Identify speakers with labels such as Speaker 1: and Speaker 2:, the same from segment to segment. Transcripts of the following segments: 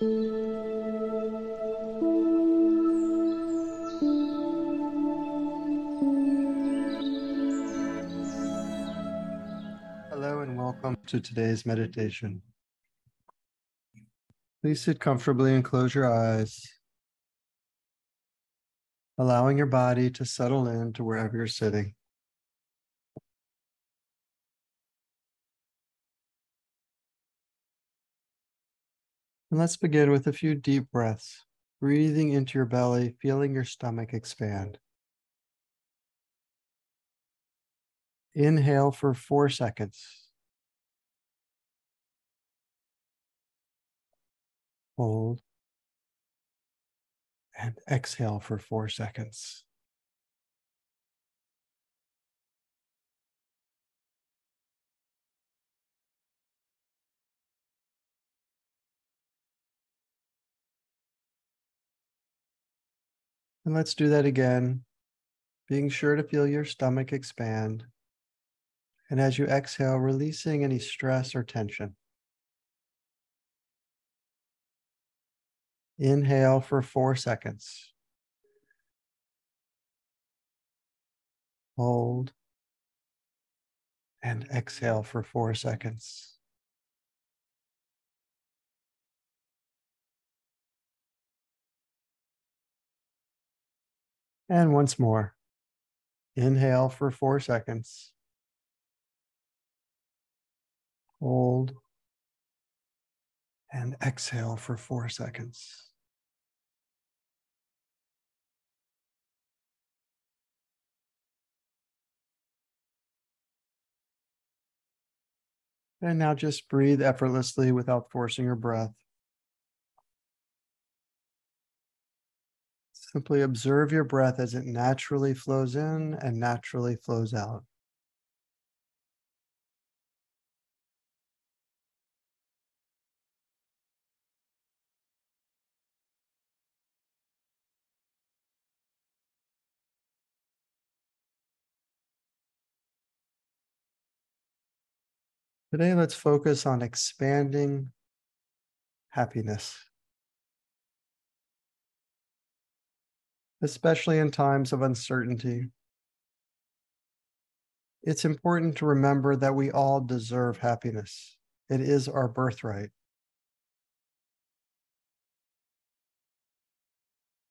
Speaker 1: Hello and welcome to today's meditation. Please sit comfortably and close your eyes, allowing your body to settle into wherever you're sitting. And let's begin with a few deep breaths, breathing into your belly, feeling your stomach expand. Inhale for four seconds. Hold. And exhale for four seconds. And let's do that again, being sure to feel your stomach expand. And as you exhale, releasing any stress or tension. Inhale for four seconds. Hold. And exhale for four seconds. And once more, inhale for four seconds. Hold. And exhale for four seconds. And now just breathe effortlessly without forcing your breath. Simply observe your breath as it naturally flows in and naturally flows out. Today, let's focus on expanding happiness. Especially in times of uncertainty. It's important to remember that we all deserve happiness. It is our birthright.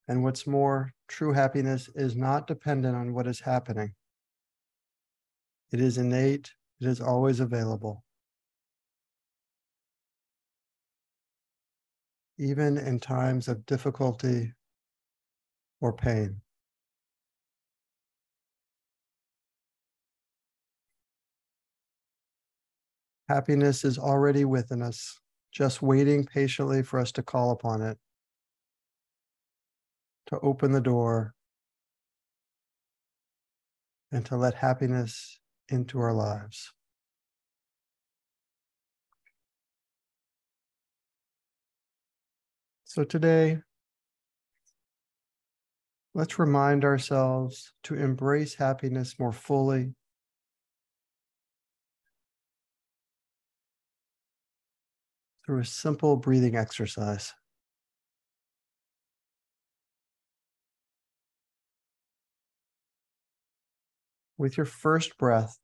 Speaker 1: And what's more, true happiness is not dependent on what is happening. It is innate, it is always available. Even in times of difficulty or pain. Happiness is already within us, just waiting patiently for us to call upon it, to open the door, and to let happiness into our lives. So today, Let's remind ourselves to embrace happiness more fully. Through a simple breathing exercise. With your first breath,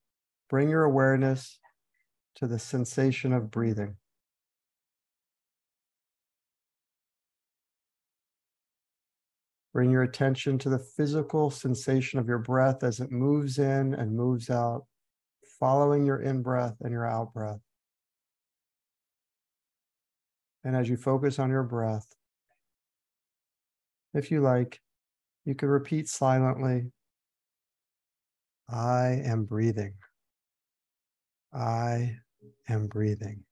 Speaker 1: bring your awareness to the sensation of breathing. Bring your attention to the physical sensation of your breath as it moves in and moves out, following your in breath and your out breath. And as you focus on your breath, if you like, you could repeat silently I am breathing. I am breathing.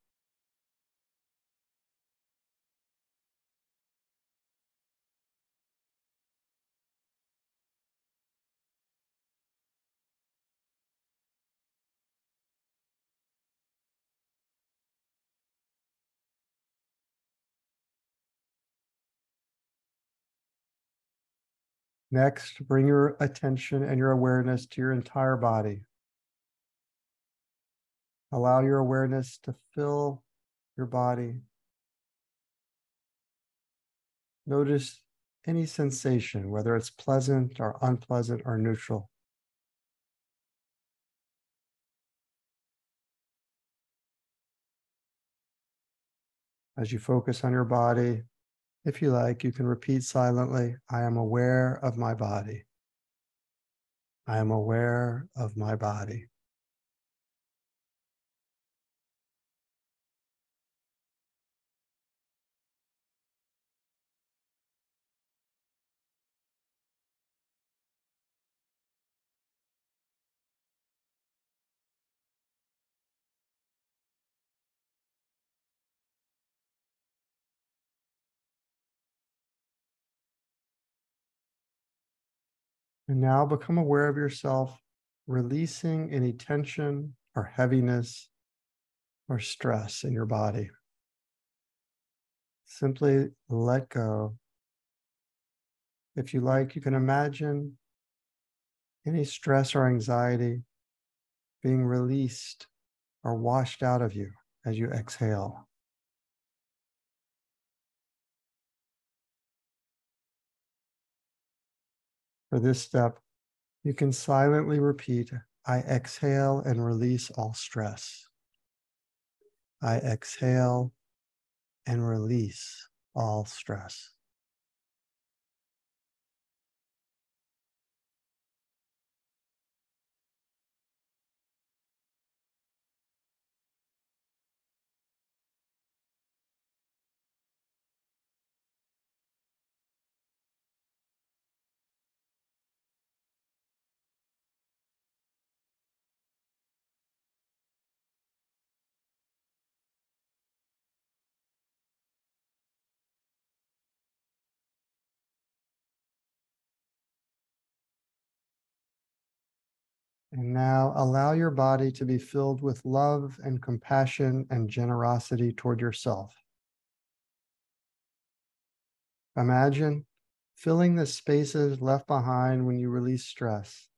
Speaker 1: Next, bring your attention and your awareness to your entire body. Allow your awareness to fill your body Notice any sensation, whether it's pleasant or unpleasant or neutral. As you focus on your body, if you like, you can repeat silently I am aware of my body. I am aware of my body. And now become aware of yourself releasing any tension or heaviness or stress in your body. Simply let go. If you like, you can imagine any stress or anxiety being released or washed out of you as you exhale. For this step, you can silently repeat I exhale and release all stress. I exhale and release all stress. And now allow your body to be filled with love and compassion and generosity toward yourself. Imagine filling the spaces left behind when you release stress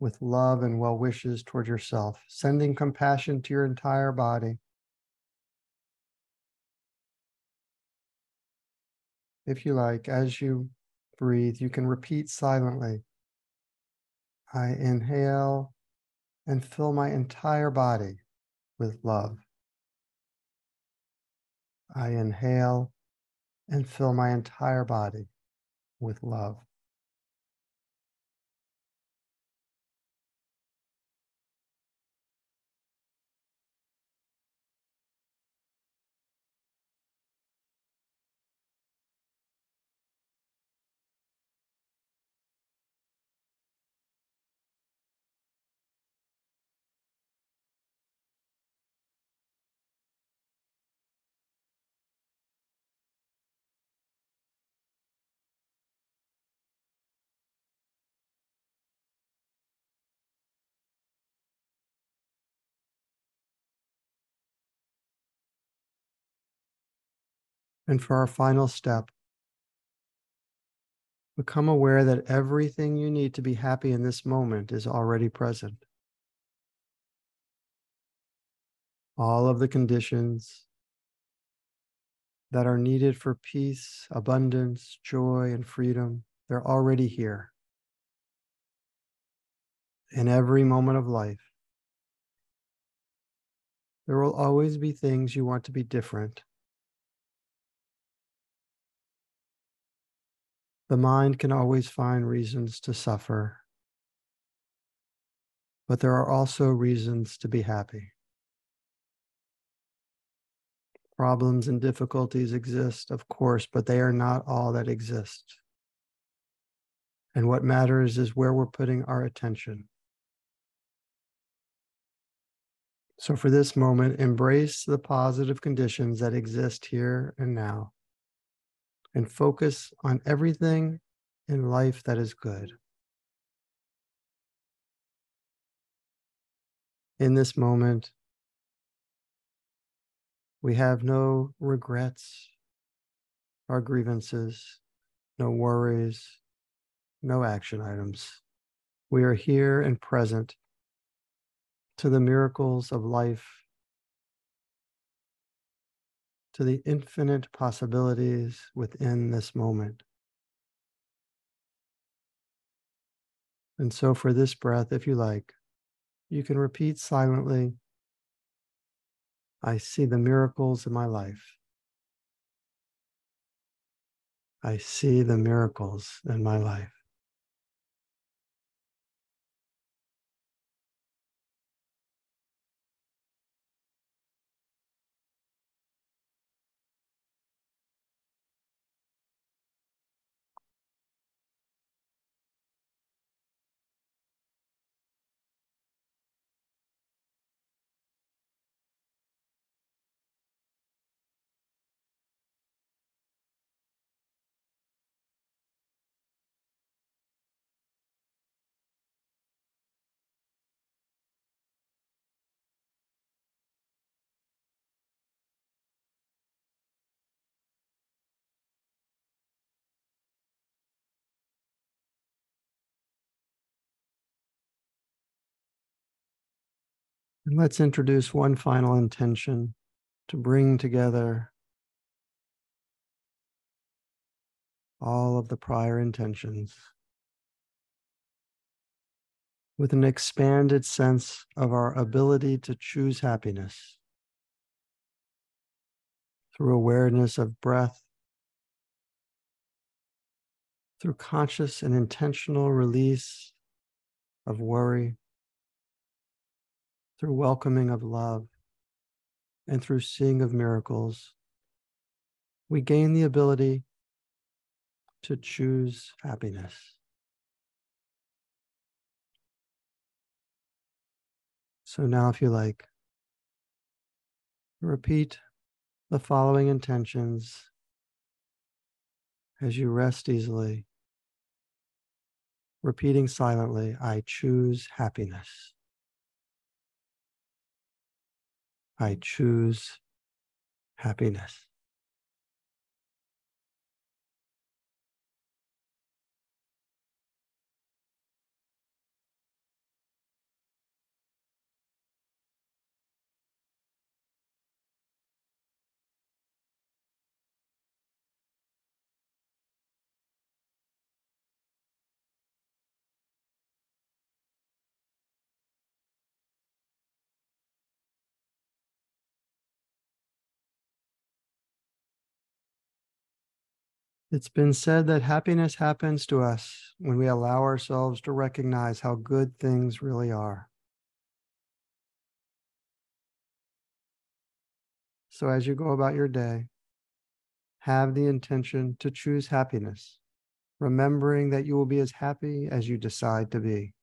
Speaker 1: with love and well wishes toward yourself, sending compassion to your entire body. If you like, as you breathe, you can repeat silently I inhale and fill my entire body with love. I inhale and fill my entire body with love. And for our final step, become aware that everything you need to be happy in this moment is already present. All of the conditions that are needed for peace, abundance, joy, and freedom, they're already here. In every moment of life, there will always be things you want to be different The mind can always find reasons to suffer, but there are also reasons to be happy. Problems and difficulties exist, of course, but they are not all that exist. And what matters is where we're putting our attention. So, for this moment, embrace the positive conditions that exist here and now and focus on everything in life that is good. In this moment, we have no regrets or grievances, no worries, no action items. We are here and present to the miracles of life to the infinite possibilities within this moment. And so, for this breath, if you like, you can repeat silently I see the miracles in my life. I see the miracles in my life. And let's introduce one final intention to bring together all of the prior intentions with an expanded sense of our ability to choose happiness through awareness of breath, through conscious and intentional release of worry, through welcoming of love, and through seeing of miracles, we gain the ability to choose happiness. So now, if you like, repeat the following intentions as you rest easily, repeating silently I choose happiness. I choose happiness. It's been said that happiness happens to us when we allow ourselves to recognize how good things really are. So, as you go about your day, have the intention to choose happiness, remembering that you will be as happy as you decide to be.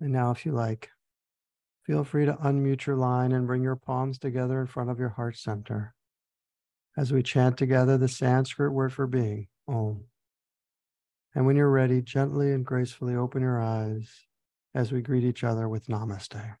Speaker 1: And now, if you like, Feel free to unmute your line and bring your palms together in front of your heart center as we chant together the Sanskrit word for being, Om. And when you're ready, gently and gracefully open your eyes as we greet each other with Namaste.